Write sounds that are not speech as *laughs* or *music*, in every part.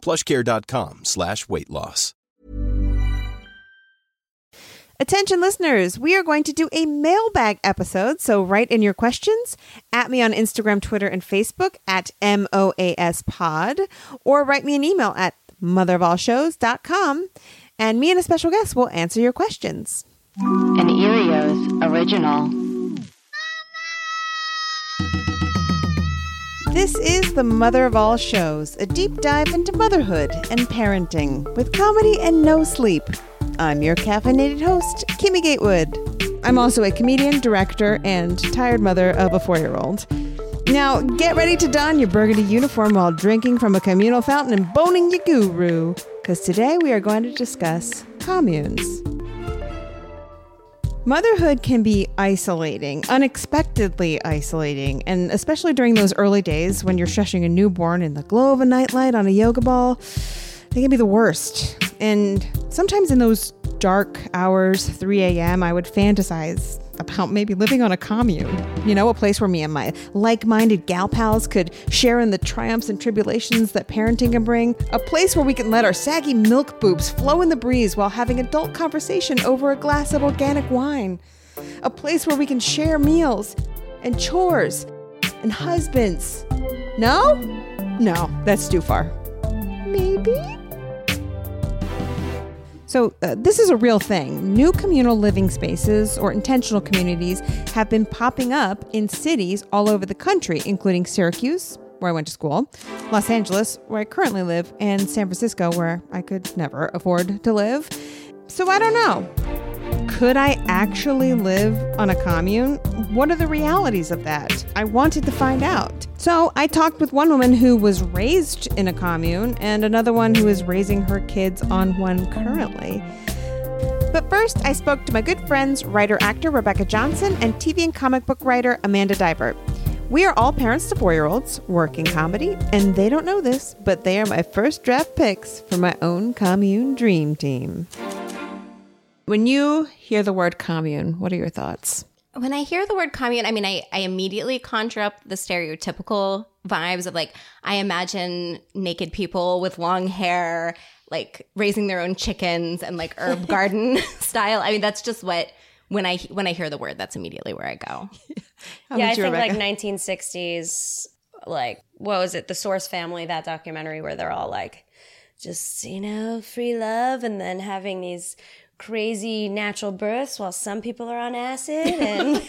plushcare.com slash weight loss. Attention listeners, we are going to do a mailbag episode, so write in your questions at me on Instagram, Twitter, and Facebook at MOAS Pod, or write me an email at motherofallshows.com, and me and a special guest will answer your questions. An Earios original. This is the Mother of All Shows, a deep dive into motherhood and parenting with comedy and no sleep. I'm your caffeinated host, Kimmy Gatewood. I'm also a comedian, director, and tired mother of a four year old. Now, get ready to don your burgundy uniform while drinking from a communal fountain and boning your guru, because today we are going to discuss communes. Motherhood can be isolating, unexpectedly isolating, and especially during those early days when you're shushing a newborn in the glow of a nightlight on a yoga ball, they can be the worst. And sometimes in those dark hours, 3 a.m., I would fantasize about maybe living on a commune. You know, a place where me and my like minded gal pals could share in the triumphs and tribulations that parenting can bring. A place where we can let our saggy milk boobs flow in the breeze while having adult conversation over a glass of organic wine. A place where we can share meals and chores and husbands. No? No, that's too far. Maybe? So, uh, this is a real thing. New communal living spaces or intentional communities have been popping up in cities all over the country, including Syracuse, where I went to school, Los Angeles, where I currently live, and San Francisco, where I could never afford to live. So, I don't know. Could I actually live on a commune? What are the realities of that? I wanted to find out. So I talked with one woman who was raised in a commune and another one who is raising her kids on one currently. But first, I spoke to my good friends, writer actor Rebecca Johnson and TV and comic book writer Amanda Deibert. We are all parents to four year olds, working comedy, and they don't know this, but they are my first draft picks for my own commune dream team. When you hear the word commune, what are your thoughts? When I hear the word commune, I mean, I, I immediately conjure up the stereotypical vibes of like, I imagine naked people with long hair, like raising their own chickens and like herb *laughs* garden *laughs* style. I mean, that's just what when I when I hear the word, that's immediately where I go. *laughs* How yeah, I you, think Rebecca? like 1960s, like what was it, the Source Family, that documentary where they're all like, just you know, free love, and then having these crazy natural births while some people are on acid and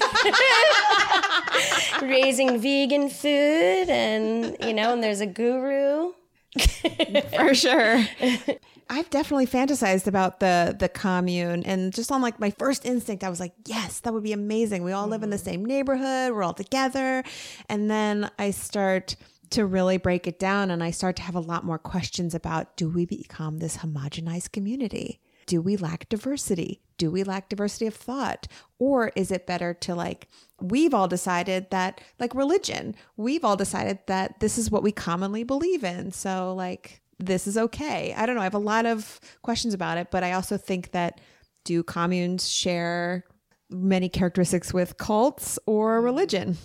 *laughs* raising vegan food, and you know, and there's a guru. for sure. I've definitely fantasized about the the commune and just on like my first instinct I was like, yes, that would be amazing. We all live in the mm-hmm. same neighborhood, we're all together. And then I start to really break it down and I start to have a lot more questions about do we become this homogenized community? Do we lack diversity? Do we lack diversity of thought? Or is it better to like, we've all decided that, like religion, we've all decided that this is what we commonly believe in. So, like, this is okay. I don't know. I have a lot of questions about it, but I also think that do communes share many characteristics with cults or mm. religion?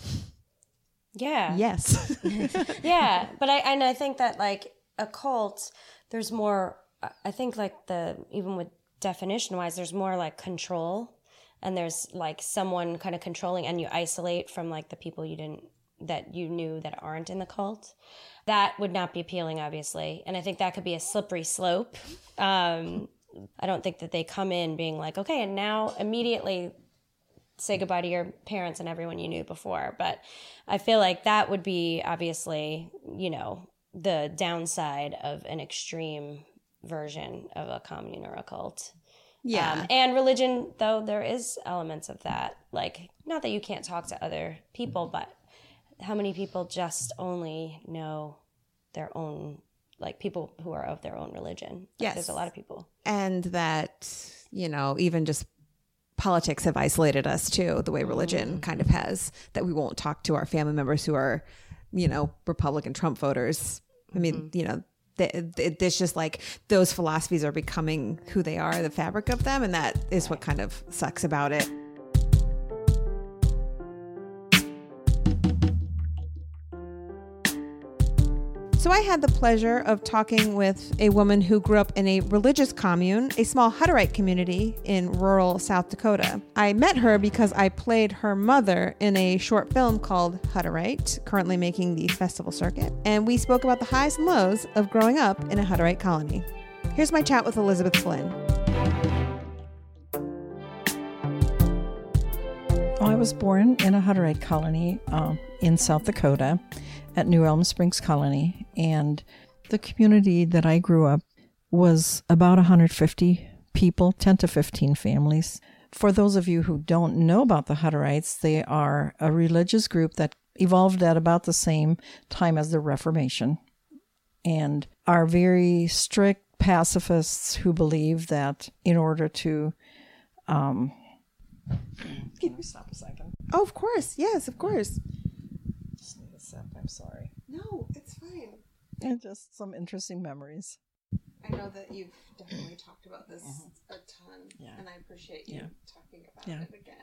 Yeah. Yes. *laughs* yeah but i and i think that like a cult there's more i think like the even with definition wise there's more like control and there's like someone kind of controlling and you isolate from like the people you didn't that you knew that aren't in the cult that would not be appealing obviously and i think that could be a slippery slope um i don't think that they come in being like okay and now immediately say goodbye to your parents and everyone you knew before. But I feel like that would be obviously, you know, the downside of an extreme version of a commune or a cult. yeah. Um, and religion, though, there is elements of that. Like, not that you can't talk to other people, but how many people just only know their own like people who are of their own religion. Like, Yes. there's a lot of people. and that you know even just politics have isolated us too the way religion kind of has that we won't talk to our family members who are you know republican trump voters i mean you know th- th- it's just like those philosophies are becoming who they are the fabric of them and that is what kind of sucks about it So I had the pleasure of talking with a woman who grew up in a religious commune, a small Hutterite community in rural South Dakota. I met her because I played her mother in a short film called Hutterite, currently making the festival circuit, and we spoke about the highs and lows of growing up in a Hutterite colony. Here's my chat with Elizabeth Flynn. I was born in a Hutterite colony um, in South Dakota at New Elm Springs Colony, and the community that I grew up was about 150 people, 10 to 15 families. For those of you who don't know about the Hutterites, they are a religious group that evolved at about the same time as the Reformation and are very strict pacifists who believe that in order to um, *clears throat* can you stop a second? Oh, of course. Yes, of course. Just need a sip. I'm sorry. No, it's fine. And just some interesting memories. I know that you've definitely talked about this mm-hmm. a ton, Yeah. and I appreciate you Yeah. talking about Yeah. it again.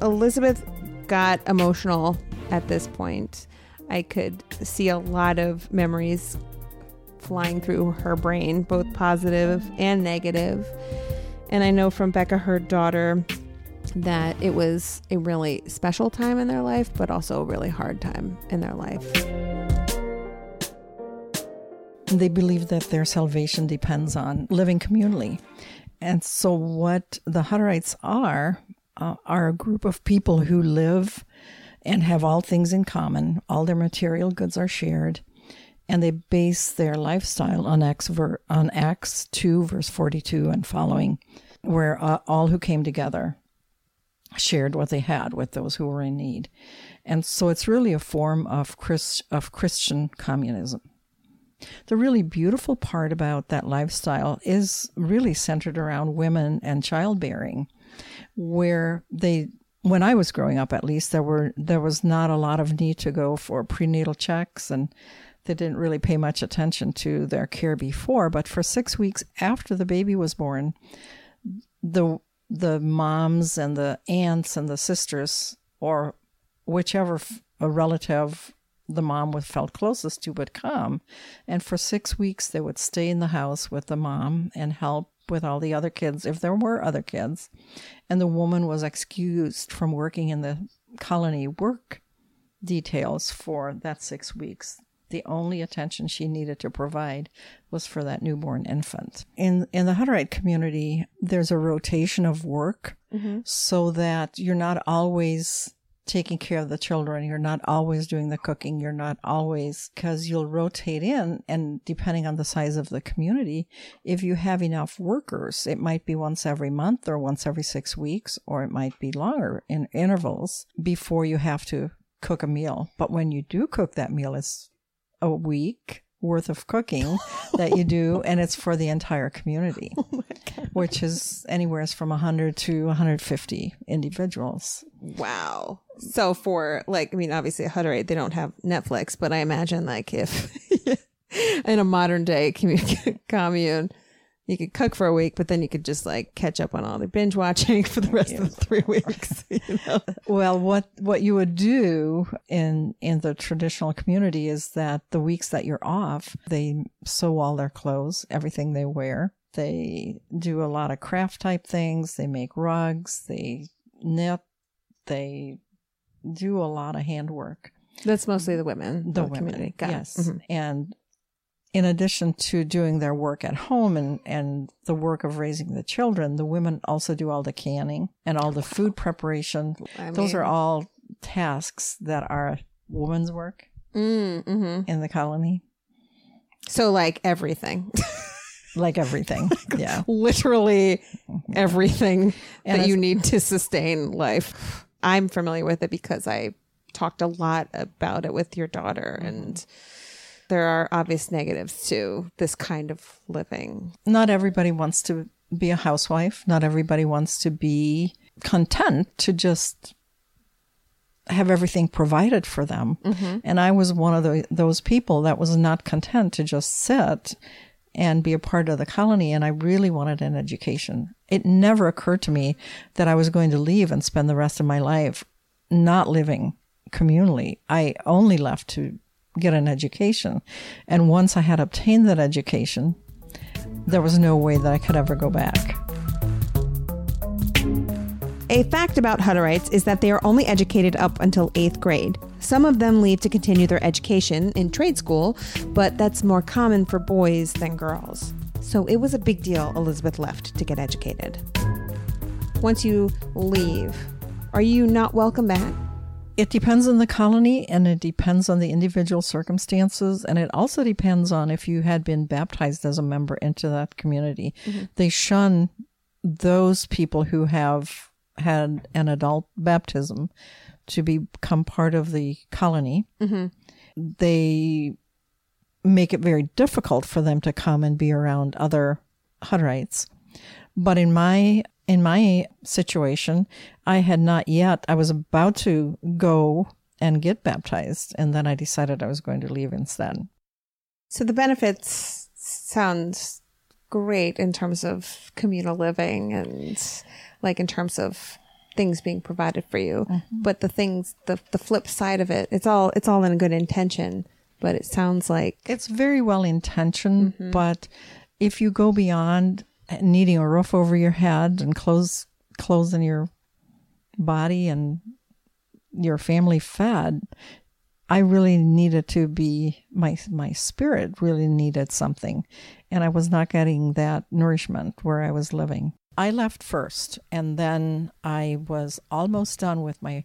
*laughs* Elizabeth got emotional at this point. I could see a lot of memories flying through her brain, both positive and negative. And I know from Becca, her daughter, that it was a really special time in their life, but also a really hard time in their life. They believe that their salvation depends on living communally. And so, what the Hutterites are, uh, are a group of people who live and have all things in common. All their material goods are shared. And they base their lifestyle on Acts, ver- on Acts 2, verse 42 and following, where uh, all who came together shared what they had with those who were in need. And so it's really a form of Christ, of Christian communism. The really beautiful part about that lifestyle is really centered around women and childbearing, where they when I was growing up at least there were there was not a lot of need to go for prenatal checks and they didn't really pay much attention to their care before, but for 6 weeks after the baby was born, the the moms and the aunts and the sisters or whichever a relative the mom was felt closest to would come. And for six weeks they would stay in the house with the mom and help with all the other kids if there were other kids. And the woman was excused from working in the colony work details for that six weeks the only attention she needed to provide was for that newborn infant. In in the Hutterite community, there's a rotation of work mm-hmm. so that you're not always taking care of the children. You're not always doing the cooking. You're not always, because you'll rotate in and depending on the size of the community, if you have enough workers, it might be once every month or once every six weeks, or it might be longer in intervals before you have to cook a meal. But when you do cook that meal, it's a week worth of cooking that you do, *laughs* and it's for the entire community, oh which is anywhere from 100 to 150 individuals. Wow. So for like, I mean, obviously a Hutterite, they don't have Netflix, but I imagine like if *laughs* in a modern day *laughs* commune, you could cook for a week, but then you could just like catch up on all the binge watching *laughs* for the rest of the three weeks. *laughs* You know? Well, what what you would do in in the traditional community is that the weeks that you're off, they sew all their clothes, everything they wear. They do a lot of craft type things. They make rugs. They knit. They do a lot of handwork. That's mostly the women, the of women. community. Got yes. Mhm. And in addition to doing their work at home and, and the work of raising the children, the women also do all the canning and all the food preparation. I Those are all tasks that are women's work Mm, mhm. in the colony, So like everything, *laughs* like everything. yeah. literally everything And that you need to sustain life. I'm familiar with it because I talked a lot about it with your daughter, and there are obvious negatives to this kind of living. Not everybody wants to be a housewife. Not everybody wants to be content to just have everything provided for them. Mm-hmm. And I was one of the, those people that was not content to just sit and be a part of the colony. And I really wanted an education. It never occurred to me that I was going to leave and spend the rest of my life not living communally. I only left to get an education. And once I had obtained that education, there was no way that I could ever go back. A fact about Hutterites is that they are only educated up until eighth grade. Some of them leave to continue their education in trade school, but that's more common for boys than girls. So it was a big deal Elizabeth left to get educated. Once you leave, are you not welcome back? It depends on the colony and it depends on the individual circumstances. And it also depends on if you had been baptized as a member into that community. Mm-hmm. They shun those people who have had an adult baptism to become part of the colony. Mm-hmm. They make it very difficult for them to come and be around other Hutterites. But in my in my situation, I had not yet. I was about to go and get baptized, and then I decided I was going to leave instead. So the benefits sound great in terms of communal living and like in terms of things being provided for you. Mm-hmm. But the things the the flip side of it, it's all it's all in good intention, but it sounds like It's very well intentioned, mm-hmm. but if you go beyond needing a roof over your head and clothes clothes in your body and your family fed, I really needed to be my my spirit really needed something, and I was not getting that nourishment where I was living. I left first, and then I was almost done with my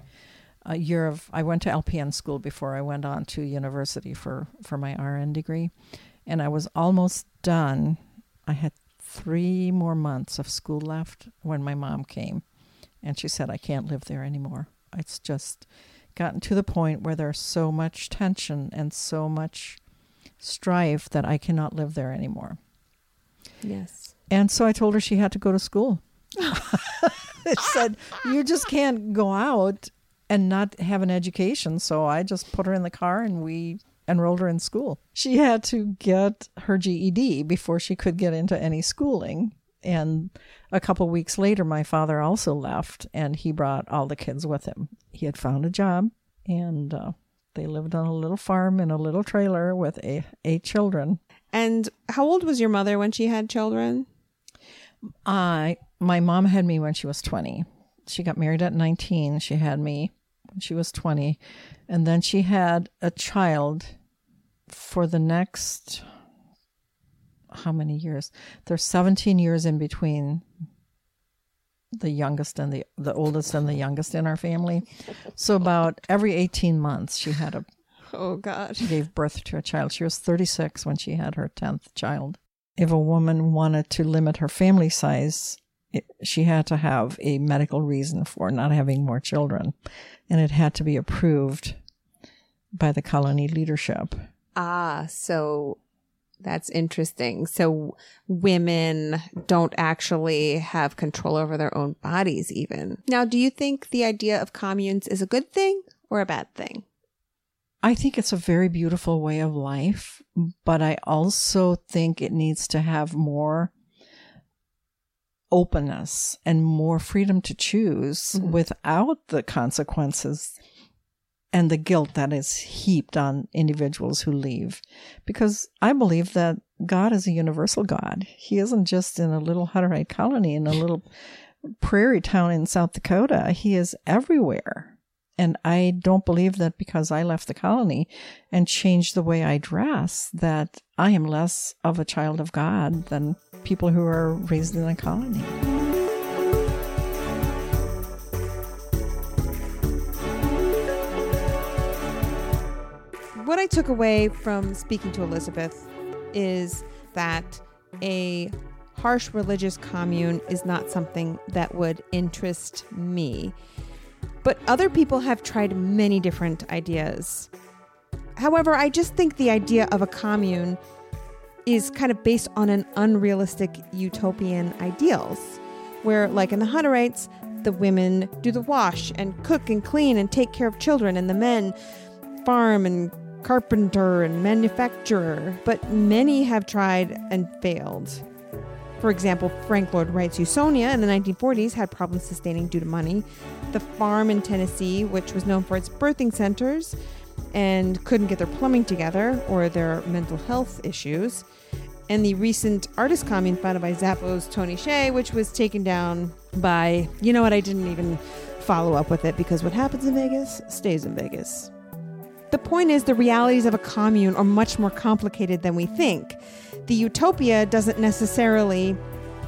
a year of I went to LPN school before I went on to university for for my RN degree and I was almost done. I had 3 more months of school left when my mom came and she said I can't live there anymore. It's just gotten to the point where there's so much tension and so much strife that I cannot live there anymore. yes. And so I told her she had to go to school. it said, You just can't go out and not have an education. So I just put her in the car and we enrolled her in school. She had to get her GED before she could get into any schooling. And a couple weeks later, my father also left and he brought all the kids with him. He had found a job and uh, they lived on a little farm in a little trailer with eight, eight children. And how old was your mother when she had children? I my mom had me when she was 20. She got married at 19. She had me when she was 20. And then she had a child for the next how many years? There's 17 years in between the youngest and the the oldest and the youngest in our family. So about every 18 months she had a Oh god. she gave birth to a child. She was 36 when she had her 10th child. If a woman wanted to limit her family size, it, she had to have a medical reason for not having more children, and it had to be approved by the colony leadership. Ah, so that's interesting. So women don't actually have control over their own bodies even. Now, do you think the idea of communes is a good thing or a bad thing? I think it's a very beautiful way of life, but I also think it needs to have more openness and more freedom to choose without the consequences and the guilt that is heaped on individuals who leave. Because I believe that God is a universal God. He isn't just in a little Hutterite colony in a little prairie town in South Dakota. He is everywhere. And I don't believe that because I left the colony and changed the way I dress, that I am less of a child of God than people who are raised in a colony. What I took away from speaking to Elizabeth is that a harsh religious commune is not something that would interest me. But other people have tried many different ideas. However, I just think the idea of a commune is kind of based on an unrealistic utopian ideals, where, like in the Hutterites, the women do the wash and cook and clean and take care of children, and the men farm and carpenter and manufacturer. But many have tried and failed. For example, Frank Lloyd Wright's Usonia in the 1940s had problems sustaining due to money. The farm in Tennessee, which was known for its birthing centers, and couldn't get their plumbing together or their mental health issues. And the recent artist commune founded by Zappos Tony Hsieh, which was taken down by, you know what, I didn't even follow up with it because what happens in Vegas stays in Vegas. The point is, the realities of a commune are much more complicated than we think. The utopia doesn't necessarily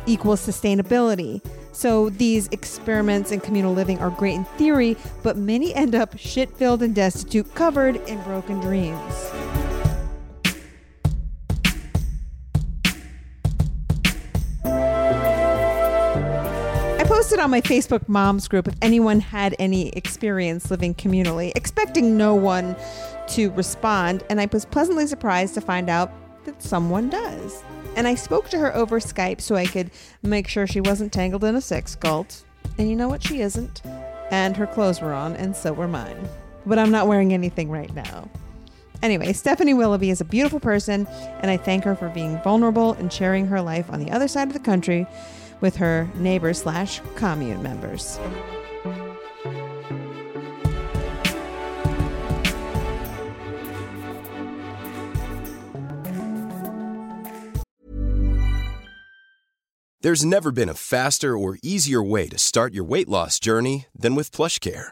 equal sustainability. So these experiments in communal living are great in theory, but many end up shit filled and destitute, covered in broken dreams. Posted on my Facebook moms group if anyone had any experience living communally, expecting no one to respond, and I was pleasantly surprised to find out that someone does. And I spoke to her over Skype so I could make sure she wasn't tangled in a sex cult. And you know what? She isn't. And her clothes were on, and so were mine. But I'm not wearing anything right now. Anyway, Stephanie Willoughby is a beautiful person, and I thank her for being vulnerable and sharing her life on the other side of the country with her neighbors slash commune members. There's never been a faster or easier way to start your weight loss journey than with PlushCare.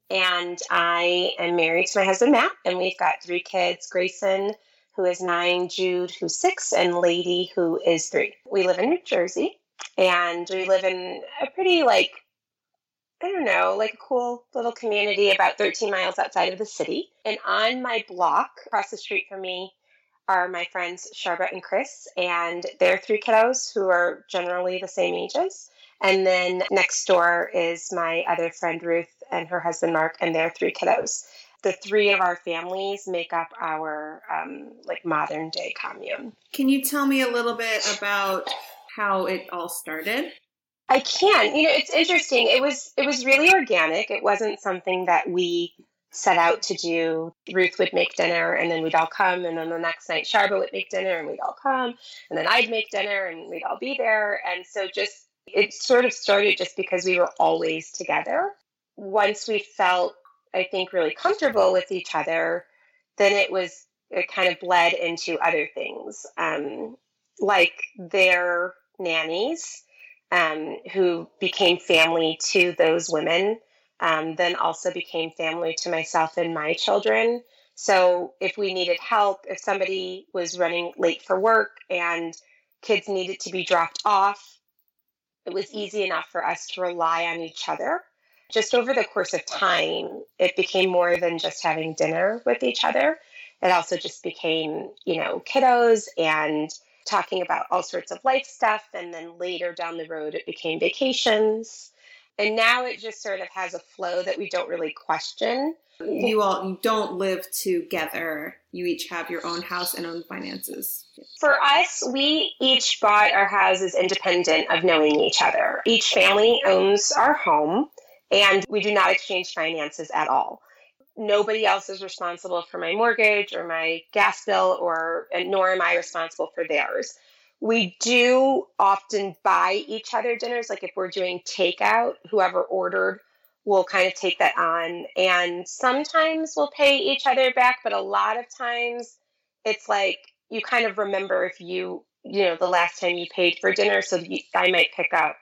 and I am married to my husband Matt, and we've got three kids: Grayson, who is nine, Jude, who's six, and Lady, who is three. We live in New Jersey, and we live in a pretty like I don't know, like a cool little community about 13 miles outside of the city. And on my block, across the street from me, are my friends Sharba and Chris, and their three kiddos who are generally the same ages. And then next door is my other friend Ruth and her husband Mark and their three kiddos. The three of our families make up our um, like modern day commune. Can you tell me a little bit about how it all started? I can. You know, it's interesting. It was it was really organic. It wasn't something that we set out to do. Ruth would make dinner and then we'd all come and then the next night Sharba would make dinner and we'd all come and then I'd make dinner and we'd all be there. And so just it sort of started just because we were always together. Once we felt, I think, really comfortable with each other, then it was it kind of bled into other things, um, like their nannies, um, who became family to those women, um, then also became family to myself and my children. So if we needed help, if somebody was running late for work and kids needed to be dropped off, it was easy enough for us to rely on each other. Just over the course of time, it became more than just having dinner with each other. It also just became, you know, kiddos and talking about all sorts of life stuff. And then later down the road, it became vacations. And now it just sort of has a flow that we don't really question. You all you don't live together. You each have your own house and own finances. For us, we each bought our houses independent of knowing each other. Each family owns our home, and we do not exchange finances at all. Nobody else is responsible for my mortgage or my gas bill, or nor am I responsible for theirs. We do often buy each other dinners, like if we're doing takeout, whoever ordered will kind of take that on. And sometimes we'll pay each other back, but a lot of times it's like you kind of remember if you, you know, the last time you paid for dinner. So I might pick up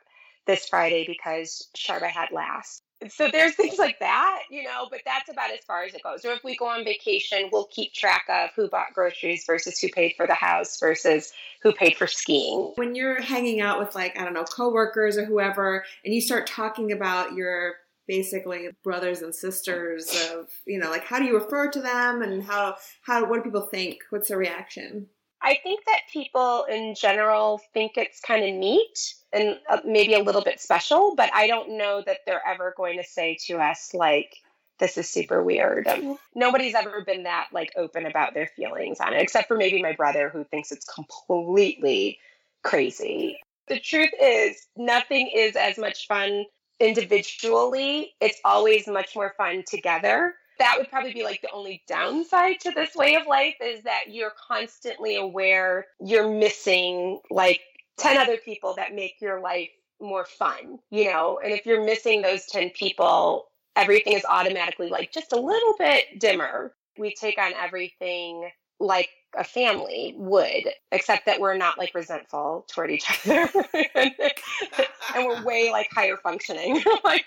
this Friday because Sharba had last. so there's things like that, you know, but that's about as far as it goes. Or if we go on vacation, we'll keep track of who bought groceries versus who paid for the house versus who paid for skiing. When you're hanging out with like, I don't know, coworkers or whoever, and you start talking about your basically brothers and sisters of, you know, like how do you refer to them and how how what do people think? What's their reaction? I think that people in general think it's kind of neat and uh, maybe a little bit special, but I don't know that they're ever going to say to us, like, this is super weird. Um, nobody's ever been that like open about their feelings on it, except for maybe my brother who thinks it's completely crazy. The truth is, nothing is as much fun individually. It's always much more fun together that would probably be like the only downside to this way of life is that you're constantly aware you're missing like 10 other people that make your life more fun, you know? And if you're missing those 10 people, everything is automatically like just a little bit dimmer. We take on everything like a family would, except that we're not like resentful toward each *laughs* other. and we're way like higher functioning. *laughs* like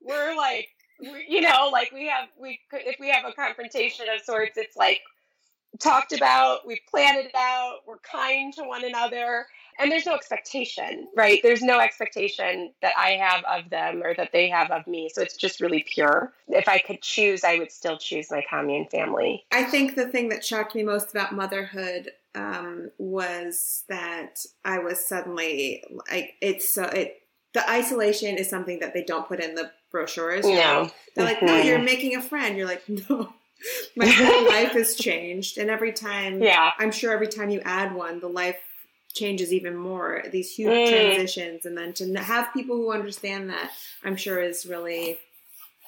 we're like you know, like we have we if we have a confrontation of sorts, it's like talked about, we planned it out, we're kind to one another, and there's no expectation, right? There's no expectation that I have of them or that they have of me. So it's just really pure. If I could choose, I would still choose my commune family. I think the thing that shocked me most about motherhood um, was that I was suddenly like it's so it the isolation is something that they don't put in the brochures. No. They're like, no, you're making a friend. You're like, *laughs* no. *laughs* My whole life has *laughs* changed. And every time, yeah. I'm sure every time you add one, the life changes even more. These huge mm. transitions. And then to have people who understand that, I'm sure is really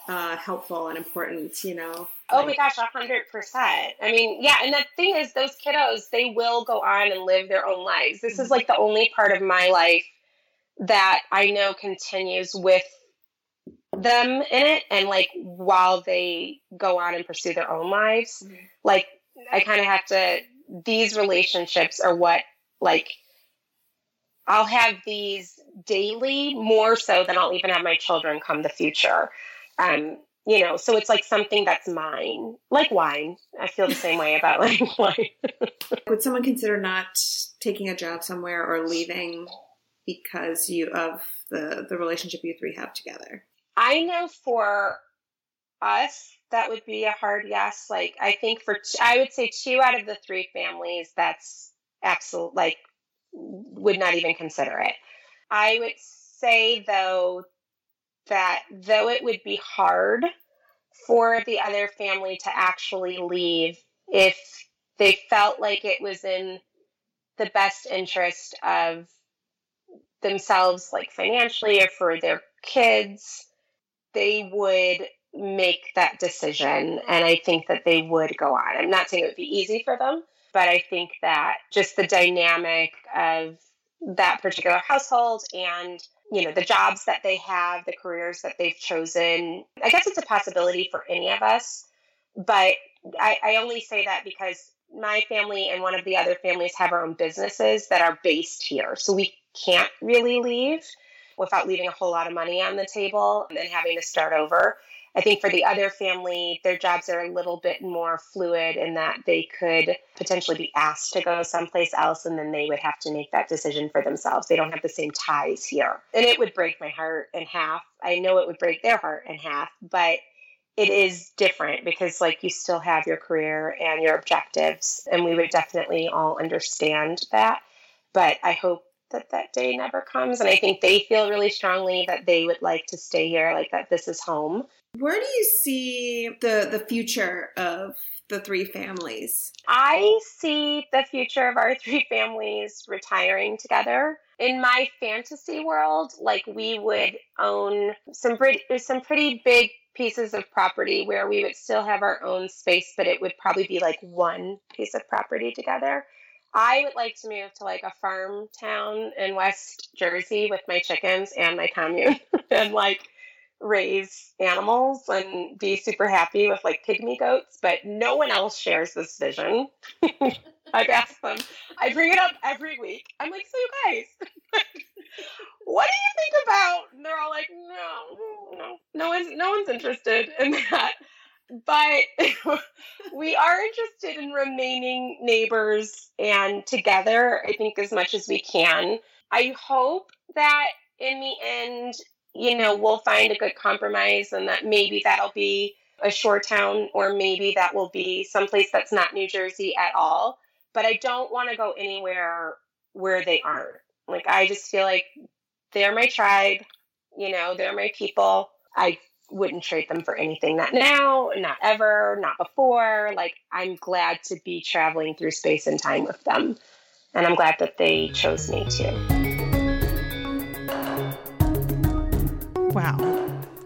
uh, helpful and important, you know. Oh my gosh, a hundred percent. I mean, yeah, and the thing is, those kiddos, they will go on and live their own lives. This is mm-hmm. like the only part of my life that I know continues with them in it and like while they go on and pursue their own lives mm-hmm. like i kind of have to these relationships are what like i'll have these daily more so than i'll even have my children come the future. Um you know so it's like something that's mine. Like wine. I feel the same way about like *laughs* wine. Would someone consider not taking a job somewhere or leaving because you of the the relationship you three have together I know for us, that would be a hard yes. Like, I think for, I would say two out of the three families, that's absolute, like, would not even consider it. I would say, though, that though it would be hard for the other family to actually leave if they felt like it was in the best interest of themselves, like financially or for their kids, they would make that decision and I think that they would go on. I'm not saying it would be easy for them, but I think that just the dynamic of that particular household and you know the jobs that they have the careers that they've chosen i guess it's a possibility for any of us but I, I only say that because my family and one of the other families have our own businesses that are based here so we can't really leave without leaving a whole lot of money on the table and having to start over. I think for the other family, their jobs are a little bit more fluid in that they could potentially be asked to go someplace else and then they would have to make that decision for themselves. They don't have the same ties here. And it would break my heart in half. I know it would break their heart in half, but it is different because like you still have your career and your objectives and we would definitely all understand that. But I hope that that day never comes. And I think they feel really strongly that they would like to stay here, like that this is home. Where do you see the the future of the three families? I see the future of our *laughs* three families retiring together. In my fantasy world, like we would own some pretty some pretty big pieces of property where we would still have our own space, but it would probably be like one piece of property together. I would like to move to like a farm town in West Jersey with my chickens and my commune *laughs* and like raise animals and be super happy with like pygmy goats, but no one else shares this vision. *laughs* I've asked them, I bring it up every week. I'm like, so you guys, *laughs* what do you think about? And they're all like, no, no, no one's no one's interested in that. But *laughs* we are interested in remaining neighbors and together, I think, as much as we can. I hope that in the end, you know, we'll find a good compromise and that maybe that'll be a shore town or maybe that will be someplace that's not New Jersey at all. But I don't want to go anywhere where they aren't. Like, I just feel like they're my tribe, you know, they're my people. I wouldn't trade them for anything. Not now, not ever, not before. Like, I'm glad to be traveling through space and time with them. And I'm glad that they chose me too. Wow.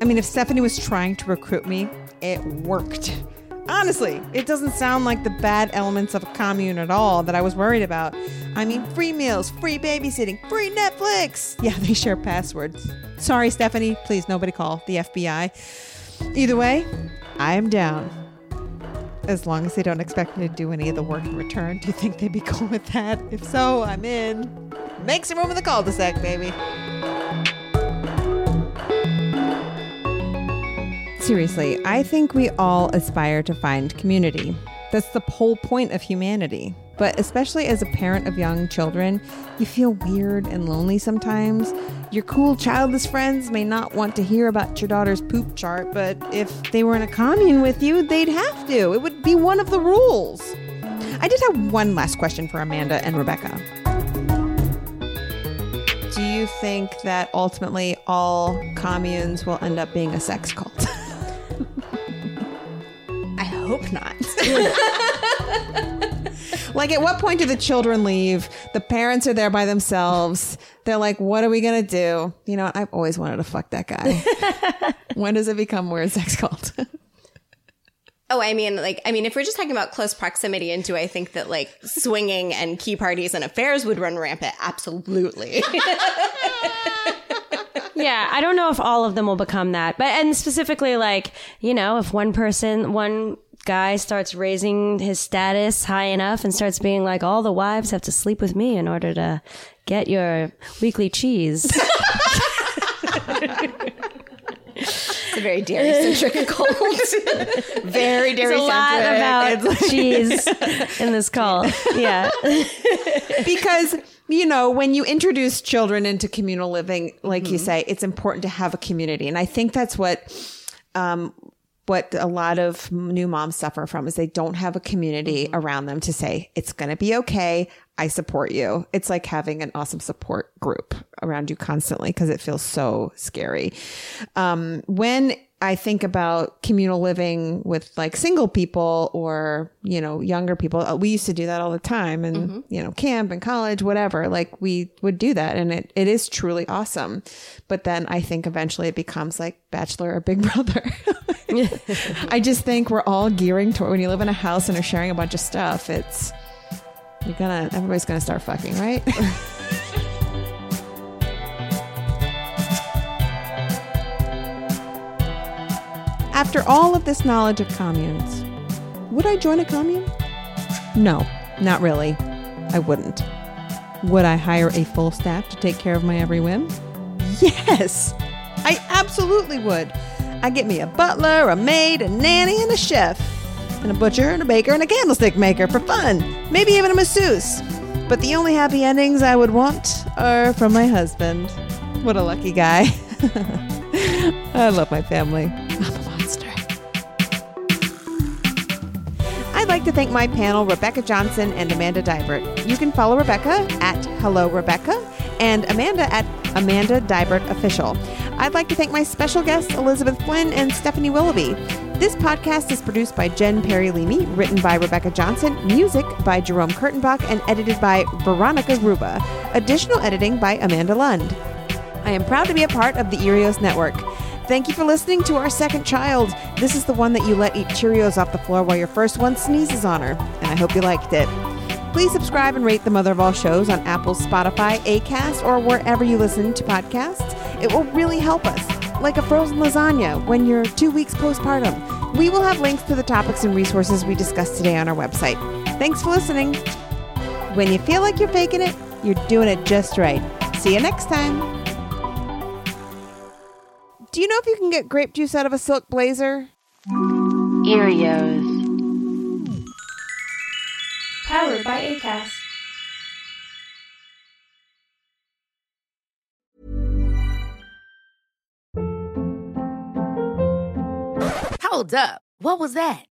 I mean, if Stephanie was trying to recruit me, it worked. Honestly, it doesn't sound like the bad elements of a commune at all that I was worried about. I mean, free meals, free babysitting, free Netflix. *laughs* Yeah, they share passwords. Sorry, Stephanie. Please, nobody call the FBI. Either way, I am down. As long as they don't expect me to do any of the work in return, do you think they'd be cool with that? If so, I'm in. Make some room in the cul-de-sac, baby. Seriously, I think we all aspire to find community. That's the whole point of humanity. But especially as a parent of young children, you feel weird and lonely sometimes. Your cool childless friends may not want to hear about your daughter's poop chart, but if they were in a commune with you, they'd have to. It would be one of the rules. I did have one last question for Amanda and Rebecca. Do you think that ultimately all communes will end up being a sex cult? *laughs* I hope not. *laughs* like, at what point do the children leave? The parents are there by themselves. They're like, what are we going to do? You know, I've always wanted to fuck that guy. *laughs* when does it become weird sex cult? Oh, I mean, like, I mean, if we're just talking about close proximity, and do I think that like swinging and key parties and affairs would run rampant? Absolutely. *laughs* yeah, I don't know if all of them will become that, but and specifically, like you know, if one person, one guy starts raising his status high enough and starts being like, all the wives have to sleep with me in order to get your weekly cheese. *laughs* it's a very dairy centric cult. *laughs* very dairy There's a lot about cheese in this cult. *laughs* Yeah. because you know when you introduce children into communal living like you say it's important to have a community. And i think that's what um what a lot of new moms suffer from is they don't have a community around them to say it's going to be okay. I support you. It's like having an awesome support group around you constantly because it feels so scary. Um when I think about communal living with like single people or, you know, younger people. uh, We used to do that all the time and, you know, camp and college, whatever. Like we would do that and it, it is truly awesome. But then I think eventually it becomes like Bachelor or Big *laughs* Brother. I just think we're all gearing toward when you live in a house and are sharing a bunch of stuff, it's, you're gonna, everybody's gonna start fucking, right? *laughs* After all of this knowledge of communes, would I join a commune? No, not really. I wouldn't. Would I hire a full staff to take care of my every whim? Yes, I absolutely would. I'd get me a butler, a maid, a nanny, and a chef, and a butcher, and a baker, and a candlestick maker for fun. Maybe even a masseuse. But the only happy endings I would want are from my husband. What a lucky guy. *laughs* I love my family. Like to thank my panel, Rebecca Johnson and Amanda Deibert. You can follow Rebecca at Hello Rebecca and Amanda at Amanda Deibert Official. I'd like to thank my special guests, Elizabeth Flynn and Stephanie Willoughby. This podcast is produced by Jen Perry Leamy, written by Rebecca Johnson, music by Jerome Kurtenbach, and edited by Veronica Ruba. Additional editing by Amanda Lund. I am proud to be a part of the Earios Network. Thank you for listening to our second child. This is the one that you let eat Cheerios off the floor while your first one sneezes on her, and I hope you liked it. Please subscribe and rate the Mother of All Shows on Apple, Spotify, Acast, or wherever you listen to podcasts. It will really help us, like a frozen lasagna when you're two weeks postpartum. We will have links to the topics and resources we discussed today on our website. Thanks for listening. When you feel like you're faking it, you're doing it just right. See you next time. Do you know if you can get grape juice out of a silk blazer? Earios. Powered by ACAST. Hold up. What was that?